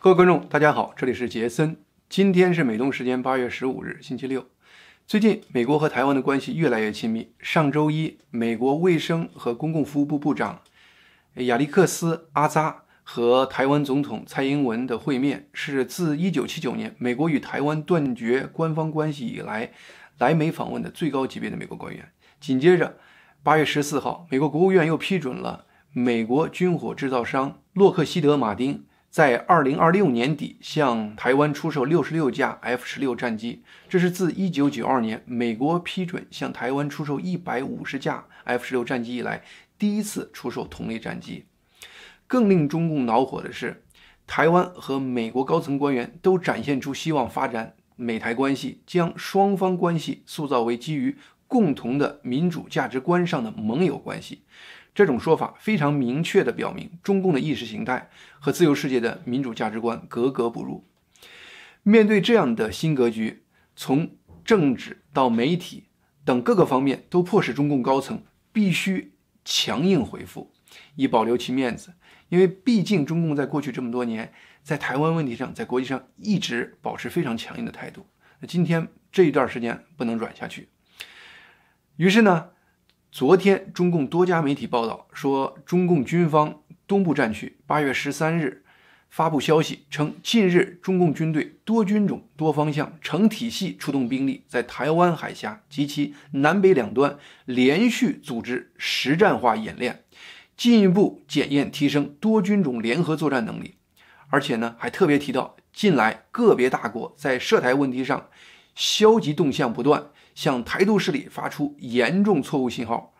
各位观众，大家好，这里是杰森。今天是美东时间八月十五日，星期六。最近，美国和台湾的关系越来越亲密。上周一，美国卫生和公共服务部部长亚历克斯·阿扎和台湾总统蔡英文的会面，是自一九七九年美国与台湾断绝官方关系以来来美访问的最高级别的美国官员。紧接着，八月十四号，美国国务院又批准了美国军火制造商洛克希德·马丁。在二零二六年底向台湾出售六十六架 F 十六战机，这是自一九九二年美国批准向台湾出售一百五十架 F 十六战机以来第一次出售同类战机。更令中共恼火的是，台湾和美国高层官员都展现出希望发展美台关系，将双方关系塑造为基于共同的民主价值观上的盟友关系。这种说法非常明确地表明，中共的意识形态和自由世界的民主价值观格格不入。面对这样的新格局，从政治到媒体等各个方面，都迫使中共高层必须强硬回复，以保留其面子。因为毕竟中共在过去这么多年，在台湾问题上，在国际上一直保持非常强硬的态度。那今天这一段时间不能软下去。于是呢？昨天，中共多家媒体报道说，中共军方东部战区八月十三日发布消息称，近日中共军队多军种、多方向、成体系出动兵力，在台湾海峡及其南北两端连续组织实战化演练，进一步检验提升多军种联合作战能力。而且呢，还特别提到，近来个别大国在涉台问题上消极动向不断。向台独势力发出严重错误信号，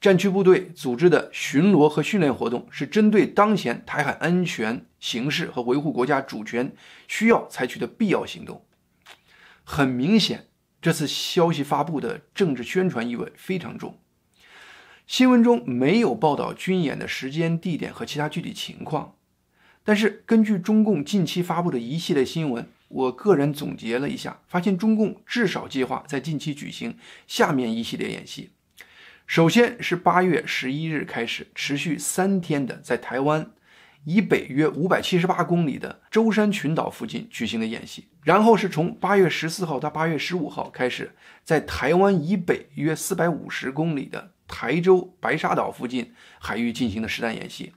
战区部队组织的巡逻和训练活动是针对当前台海安全形势和维护国家主权需要采取的必要行动。很明显，这次消息发布的政治宣传意味非常重。新闻中没有报道军演的时间、地点和其他具体情况，但是根据中共近期发布的一系列新闻。我个人总结了一下，发现中共至少计划在近期举行下面一系列演习。首先是八月十一日开始，持续三天的在台湾以北约五百七十八公里的舟山群岛附近举行的演习。然后是从八月十四号到八月十五号开始，在台湾以北约四百五十公里的台州白沙岛附近海域进行的实弹演习。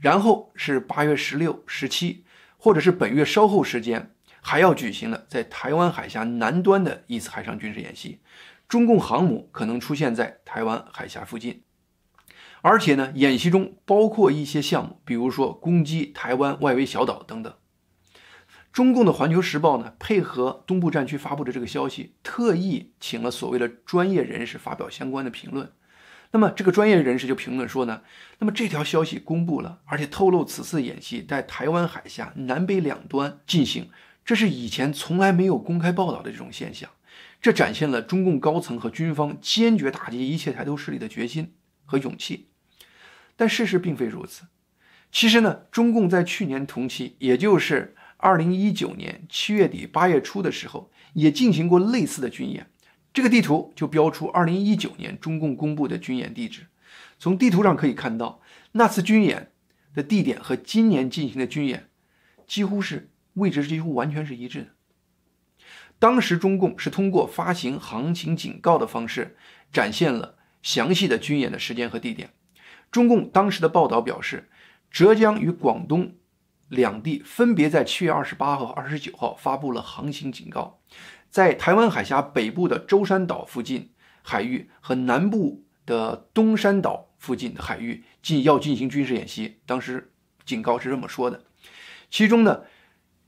然后是八月十六、十七，或者是本月稍后时间。还要举行了在台湾海峡南端的一次海上军事演习，中共航母可能出现在台湾海峡附近，而且呢，演习中包括一些项目，比如说攻击台湾外围小岛等等。中共的《环球时报》呢，配合东部战区发布的这个消息，特意请了所谓的专业人士发表相关的评论。那么这个专业人士就评论说呢，那么这条消息公布了，而且透露此次演习在台湾海峡南北两端进行。这是以前从来没有公开报道的这种现象，这展现了中共高层和军方坚决打击一切台独势力的决心和勇气。但事实并非如此。其实呢，中共在去年同期，也就是二零一九年七月底八月初的时候，也进行过类似的军演。这个地图就标出二零一九年中共公布的军演地址。从地图上可以看到，那次军演的地点和今年进行的军演几乎是。位置几乎完全是一致的。当时中共是通过发行航情警告的方式，展现了详细的军演的时间和地点。中共当时的报道表示，浙江与广东两地分别在七月二十八号和二十九号发布了航行警告，在台湾海峡北部的舟山岛附近海域和南部的东山岛附近的海域进要进行军事演习。当时警告是这么说的，其中呢。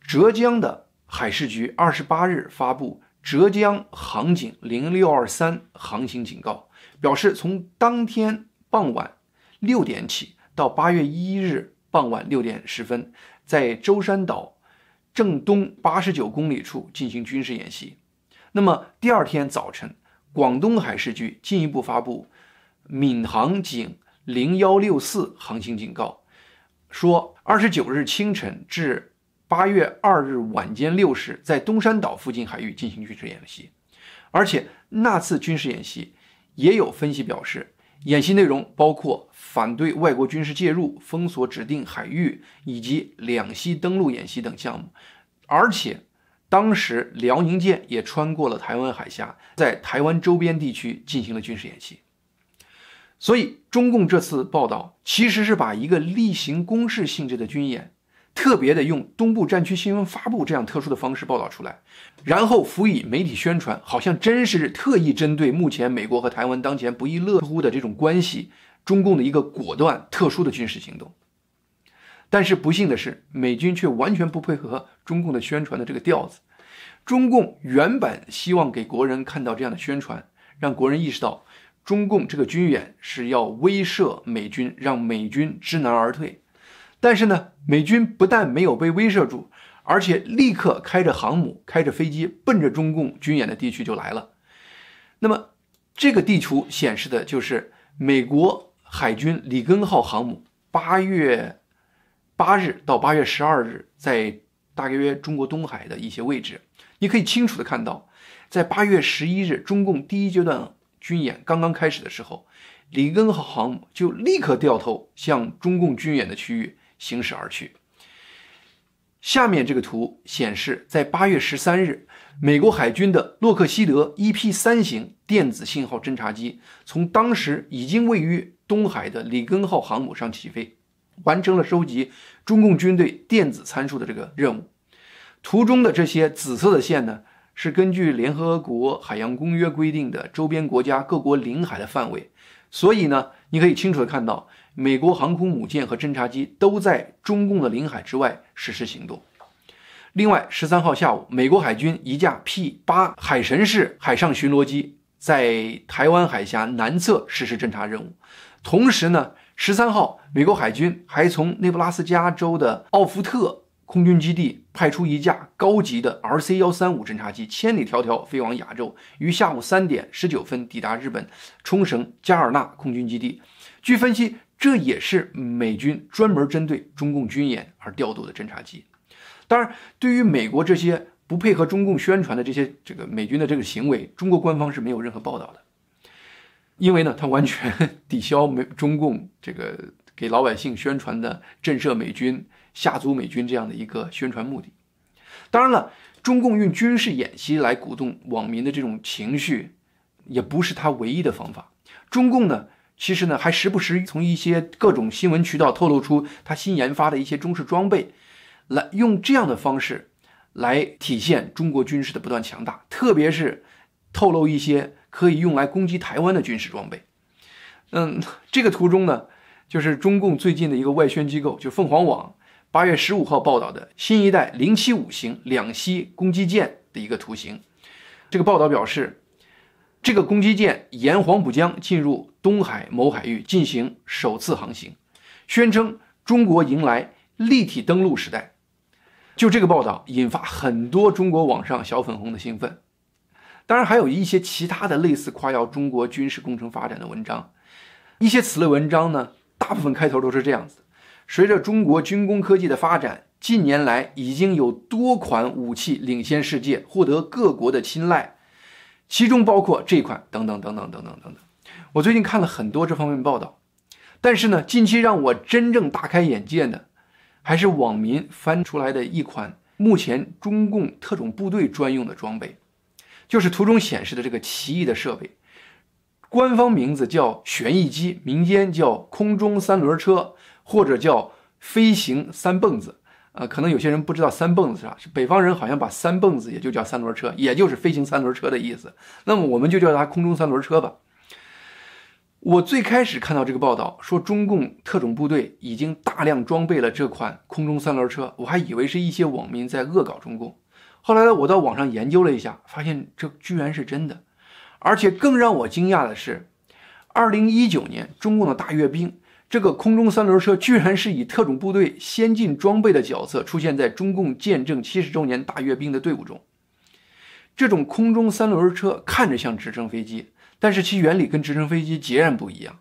浙江的海事局二十八日发布浙江航警零六二三航行警告，表示从当天傍晚六点起到八月一日傍晚六点十分，在舟山岛正东八十九公里处进行军事演习。那么第二天早晨，广东海事局进一步发布闽航警零幺六四航行警告，说二十九日清晨至。八月二日晚间六时，在东山岛附近海域进行军事演习，而且那次军事演习也有分析表示，演习内容包括反对外国军事介入、封锁指定海域以及两栖登陆演习等项目，而且当时辽宁舰也穿过了台湾海峡，在台湾周边地区进行了军事演习。所以，中共这次报道其实是把一个例行公事性质的军演，特别的用东部战区新闻发布这样特殊的方式报道出来，然后辅以媒体宣传，好像真是特意针对目前美国和台湾当前不亦乐乎的这种关系，中共的一个果断特殊的军事行动。但是不幸的是，美军却完全不配合中共的宣传的这个调子。中共原本希望给国人看到这样的宣传，让国人意识到。中共这个军演是要威慑美军，让美军知难而退。但是呢，美军不但没有被威慑住，而且立刻开着航母、开着飞机，奔着中共军演的地区就来了。那么，这个地图显示的就是美国海军里根号航母八月八日到八月十二日在大约中国东海的一些位置。你可以清楚的看到，在八月十一日，中共第一阶段。军演刚刚开始的时候，里根号航母就立刻掉头向中共军演的区域行驶而去。下面这个图显示，在八月十三日，美国海军的洛克希德 EP 三型电子信号侦察机从当时已经位于东海的里根号航母上起飞，完成了收集中共军队电子参数的这个任务。图中的这些紫色的线呢？是根据联合国海洋公约规定的周边国家各国领海的范围，所以呢，你可以清楚的看到，美国航空母舰和侦察机都在中共的领海之外实施行动。另外，十三号下午，美国海军一架 P 八海神式海上巡逻机在台湾海峡南侧实施侦察任务。同时呢，十三号，美国海军还从内布拉斯加州的奥夫特。空军基地派出一架高级的 RC 幺三五侦察机，千里迢迢飞往亚洲，于下午三点十九分抵达日本冲绳加尔纳空军基地。据分析，这也是美军专门针对中共军演而调度的侦察机。当然，对于美国这些不配合中共宣传的这些这个美军的这个行为，中国官方是没有任何报道的，因为呢，它完全抵消美中共这个给老百姓宣传的震慑美军。吓足美军这样的一个宣传目的，当然了，中共用军事演习来鼓动网民的这种情绪，也不是他唯一的方法。中共呢，其实呢，还时不时从一些各种新闻渠道透露出他新研发的一些中式装备，来用这样的方式来体现中国军事的不断强大，特别是透露一些可以用来攻击台湾的军事装备。嗯，这个图中呢，就是中共最近的一个外宣机构，就凤凰网。八月十五号报道的新一代零七五型两栖攻击舰的一个图形。这个报道表示，这个攻击舰沿黄浦江进入东海某海域进行首次航行，宣称中国迎来立体登陆时代。就这个报道引发很多中国网上小粉红的兴奋。当然，还有一些其他的类似夸耀中国军事工程发展的文章。一些此类文章呢，大部分开头都是这样子。随着中国军工科技的发展，近年来已经有多款武器领先世界，获得各国的青睐，其中包括这款等等等等等等等等。我最近看了很多这方面报道，但是呢，近期让我真正大开眼界的，还是网民翻出来的一款目前中共特种部队专用的装备，就是图中显示的这个奇异的设备，官方名字叫旋翼机，民间叫空中三轮车。或者叫飞行三蹦子，呃，可能有些人不知道三蹦子是啥，是北方人好像把三蹦子也就叫三轮车，也就是飞行三轮车的意思。那么我们就叫它空中三轮车吧。我最开始看到这个报道说中共特种部队已经大量装备了这款空中三轮车，我还以为是一些网民在恶搞中共。后来呢，我到网上研究了一下，发现这居然是真的。而且更让我惊讶的是，二零一九年中共的大阅兵。这个空中三轮车居然是以特种部队先进装备的角色出现在中共建政七十周年大阅兵的队伍中。这种空中三轮车看着像直升飞机，但是其原理跟直升飞机截然不一样。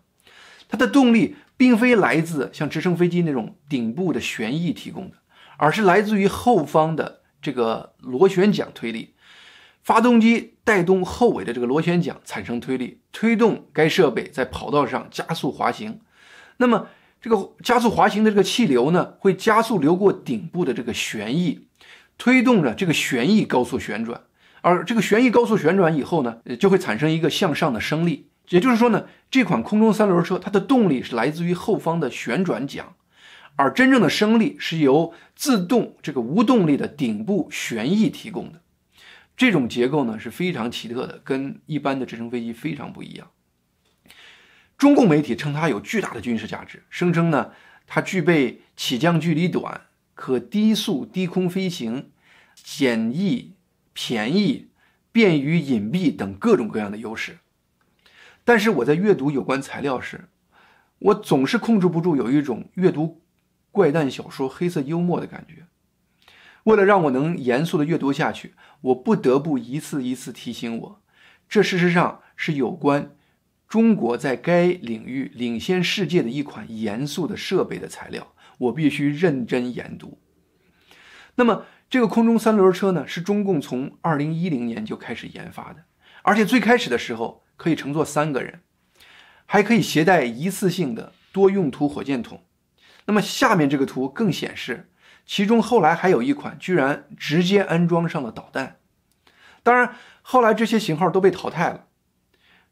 它的动力并非来自像直升飞机那种顶部的旋翼提供的，而是来自于后方的这个螺旋桨推力。发动机带动后尾的这个螺旋桨产生推力，推动该设备在跑道上加速滑行。那么，这个加速滑行的这个气流呢，会加速流过顶部的这个旋翼，推动着这个旋翼高速旋转。而这个旋翼高速旋转以后呢，就会产生一个向上的升力。也就是说呢，这款空中三轮车它的动力是来自于后方的旋转桨，而真正的升力是由自动这个无动力的顶部旋翼提供的。这种结构呢是非常奇特的，跟一般的直升飞机非常不一样。中共媒体称它有巨大的军事价值，声称呢它具备起降距离短、可低速低空飞行、简易、便宜、便于隐蔽等各种各样的优势。但是我在阅读有关材料时，我总是控制不住有一种阅读怪诞小说、黑色幽默的感觉。为了让我能严肃地阅读下去，我不得不一次一次提醒我，这事实上是有关中国在该领域领先世界的一款严肃的设备的材料，我必须认真研读。那么，这个空中三轮车呢，是中共从二零一零年就开始研发的，而且最开始的时候。可以乘坐三个人，还可以携带一次性的多用途火箭筒。那么下面这个图更显示，其中后来还有一款居然直接安装上了导弹。当然，后来这些型号都被淘汰了。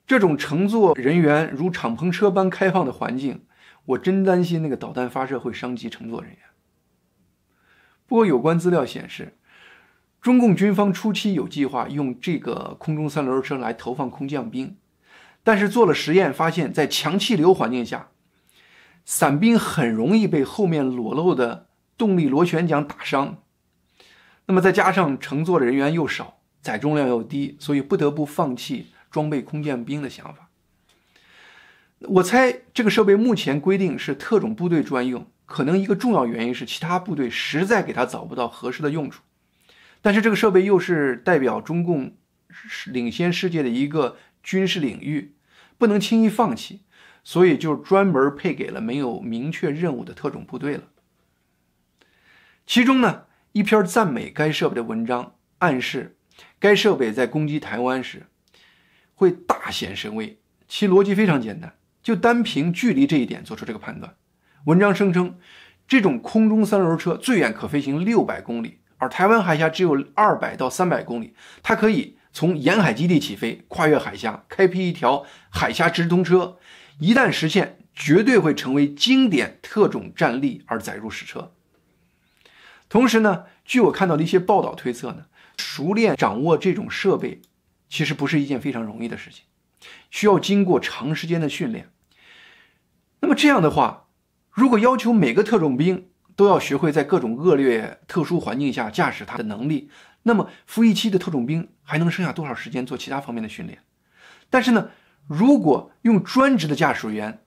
这种乘坐人员如敞篷车般开放的环境，我真担心那个导弹发射会伤及乘坐人员。不过有关资料显示。中共军方初期有计划用这个空中三轮车来投放空降兵，但是做了实验发现，在强气流环境下，伞兵很容易被后面裸露的动力螺旋桨打伤。那么再加上乘坐的人员又少，载重量又低，所以不得不放弃装备空降兵的想法。我猜这个设备目前规定是特种部队专用，可能一个重要原因是其他部队实在给他找不到合适的用处。但是这个设备又是代表中共领先世界的一个军事领域，不能轻易放弃，所以就专门配给了没有明确任务的特种部队了。其中呢，一篇赞美该设备的文章暗示，该设备在攻击台湾时会大显神威。其逻辑非常简单，就单凭距离这一点做出这个判断。文章声称，这种空中三轮车最远可飞行六百公里。而台湾海峡只有二百到三百公里，它可以从沿海基地起飞，跨越海峡，开辟一条海峡直通车。一旦实现，绝对会成为经典特种战力而载入史册。同时呢，据我看到的一些报道推测呢，熟练掌握这种设备，其实不是一件非常容易的事情，需要经过长时间的训练。那么这样的话，如果要求每个特种兵，都要学会在各种恶劣、特殊环境下驾驶它的能力。那么，服役期的特种兵还能剩下多少时间做其他方面的训练？但是呢，如果用专职的驾驶员，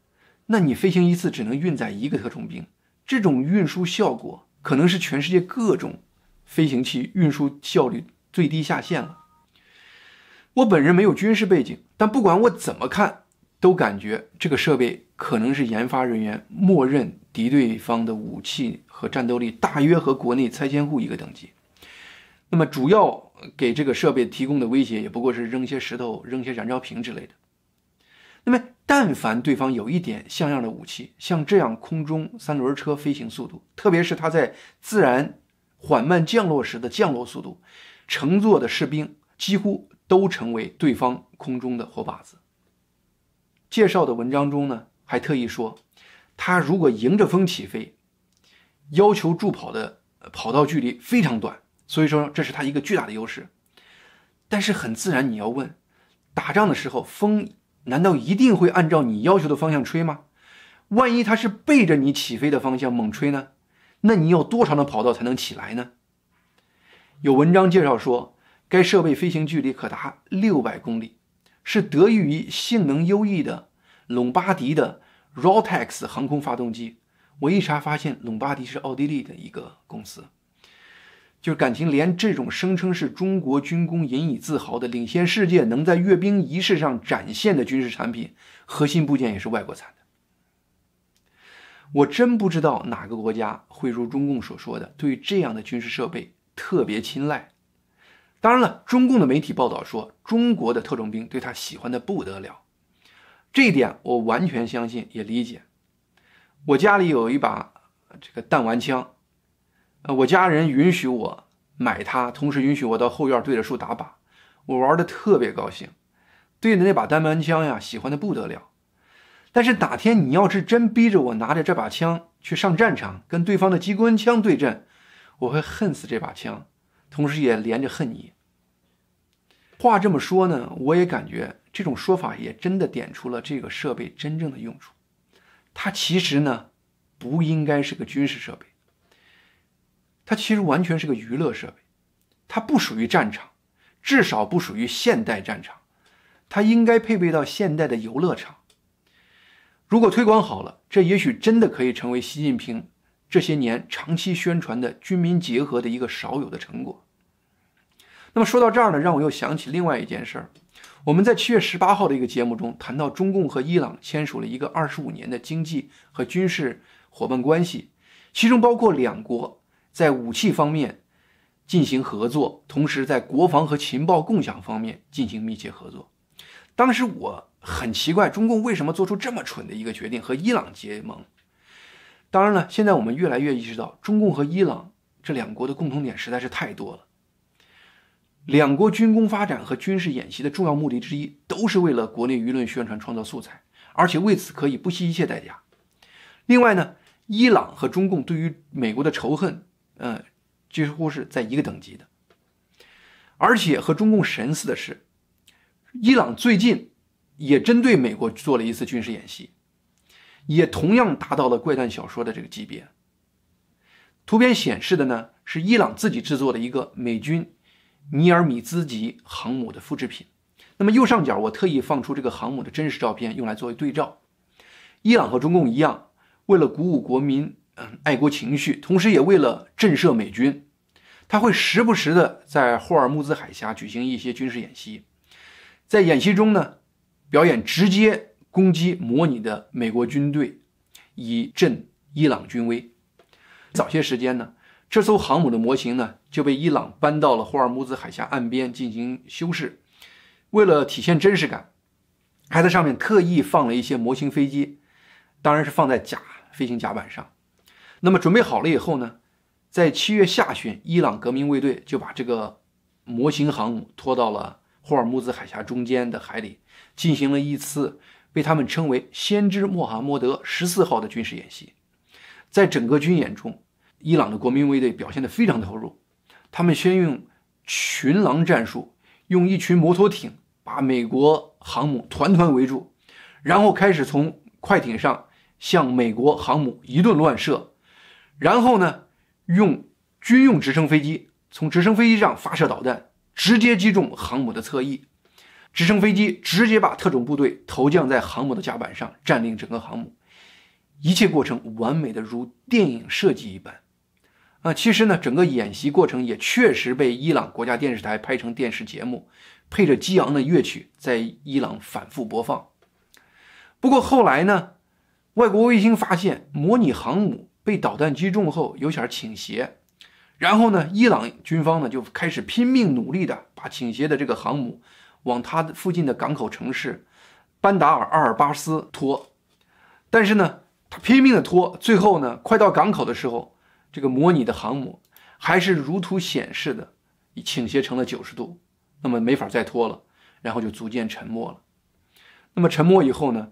那你飞行一次只能运载一个特种兵，这种运输效果可能是全世界各种飞行器运输效率最低下限了。我本人没有军事背景，但不管我怎么看。都感觉这个设备可能是研发人员默认敌对方的武器和战斗力大约和国内拆迁户一个等级。那么，主要给这个设备提供的威胁也不过是扔些石头、扔些燃烧瓶之类的。那么，但凡对方有一点像样的武器，像这样空中三轮车飞行速度，特别是它在自然缓慢降落时的降落速度，乘坐的士兵几乎都成为对方空中的活靶子。介绍的文章中呢，还特意说，他如果迎着风起飞，要求助跑的跑道距离非常短，所以说这是他一个巨大的优势。但是很自然，你要问，打仗的时候风难道一定会按照你要求的方向吹吗？万一它是背着你起飞的方向猛吹呢？那你要多长的跑道才能起来呢？有文章介绍说，该设备飞行距离可达六百公里。是得益于性能优异的隆巴迪的 Rotax 航空发动机。我一查发现，隆巴迪是奥地利的一个公司。就感情连这种声称是中国军工引以自豪的领先世界、能在阅兵仪式上展现的军事产品，核心部件也是外国产的。我真不知道哪个国家会如中共所说的，对这样的军事设备特别青睐。当然了，中共的媒体报道说，中国的特种兵对他喜欢的不得了，这一点我完全相信，也理解。我家里有一把这个弹丸枪，呃，我家人允许我买它，同时允许我到后院对着树打靶，我玩的特别高兴，对着那把弹丸枪呀，喜欢的不得了。但是哪天你要是真逼着我拿着这把枪去上战场，跟对方的机关枪对阵，我会恨死这把枪。同时也连着恨你。话这么说呢，我也感觉这种说法也真的点出了这个设备真正的用处。它其实呢，不应该是个军事设备，它其实完全是个娱乐设备。它不属于战场，至少不属于现代战场。它应该配备到现代的游乐场。如果推广好了，这也许真的可以成为习近平。这些年长期宣传的军民结合的一个少有的成果。那么说到这儿呢，让我又想起另外一件事儿。我们在七月十八号的一个节目中谈到，中共和伊朗签署了一个二十五年的经济和军事伙伴关系，其中包括两国在武器方面进行合作，同时在国防和情报共享方面进行密切合作。当时我很奇怪，中共为什么做出这么蠢的一个决定和伊朗结盟？当然了，现在我们越来越意识到，中共和伊朗这两国的共同点实在是太多了。两国军工发展和军事演习的重要目的之一，都是为了国内舆论宣传创造素材，而且为此可以不惜一切代价。另外呢，伊朗和中共对于美国的仇恨，嗯，几乎是在一个等级的。而且和中共神似的是，伊朗最近也针对美国做了一次军事演习。也同样达到了怪诞小说的这个级别。图片显示的呢是伊朗自己制作的一个美军尼尔米兹级航母的复制品。那么右上角我特意放出这个航母的真实照片，用来作为对照。伊朗和中共一样，为了鼓舞国民嗯爱国情绪，同时也为了震慑美军，他会时不时的在霍尔木兹海峡举行一些军事演习，在演习中呢表演直接。攻击模拟的美国军队，以振伊朗军威。早些时间呢，这艘航母的模型呢就被伊朗搬到了霍尔木兹海峡岸边进行修饰。为了体现真实感，还在上面特意放了一些模型飞机，当然是放在假飞行甲板上。那么准备好了以后呢，在七月下旬，伊朗革命卫队就把这个模型航母拖到了霍尔木兹海峡中间的海里，进行了一次。被他们称为“先知穆罕默德十四号”的军事演习，在整个军演中，伊朗的国民卫队表现得非常投入。他们先用群狼战术，用一群摩托艇把美国航母团团围住，然后开始从快艇上向美国航母一顿乱射，然后呢，用军用直升飞机从直升飞机上发射导弹，直接击中航母的侧翼。直升飞机直接把特种部队投降在航母的甲板上，占领整个航母，一切过程完美的如电影设计一般。啊，其实呢，整个演习过程也确实被伊朗国家电视台拍成电视节目，配着激昂的乐曲在伊朗反复播放。不过后来呢，外国卫星发现模拟航母被导弹击中后有点倾斜，然后呢，伊朗军方呢就开始拼命努力的把倾斜的这个航母。往它的附近的港口城市班达尔阿尔巴斯拖，但是呢，他拼命的拖，最后呢，快到港口的时候，这个模拟的航母还是如图显示的倾斜成了九十度，那么没法再拖了，然后就逐渐沉没了。那么沉没以后呢，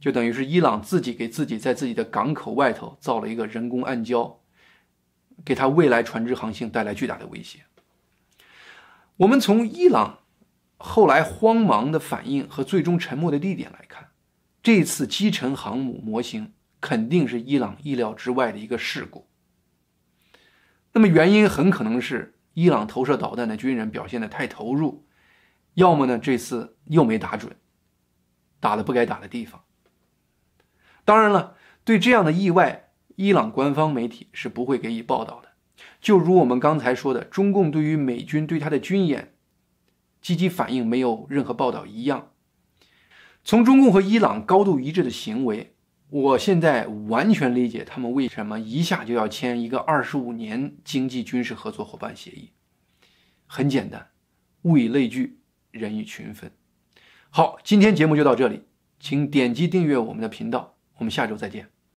就等于是伊朗自己给自己在自己的港口外头造了一个人工暗礁，给他未来船只航行带来巨大的威胁。我们从伊朗。后来慌忙的反应和最终沉没的地点来看，这次击沉航母模型肯定是伊朗意料之外的一个事故。那么原因很可能是伊朗投射导弹的军人表现的太投入，要么呢这次又没打准，打了不该打的地方。当然了，对这样的意外，伊朗官方媒体是不会给予报道的。就如我们刚才说的，中共对于美军对他的军演。积极反应没有任何报道一样。从中共和伊朗高度一致的行为，我现在完全理解他们为什么一下就要签一个二十五年经济军事合作伙伴协议。很简单，物以类聚，人以群分。好，今天节目就到这里，请点击订阅我们的频道，我们下周再见。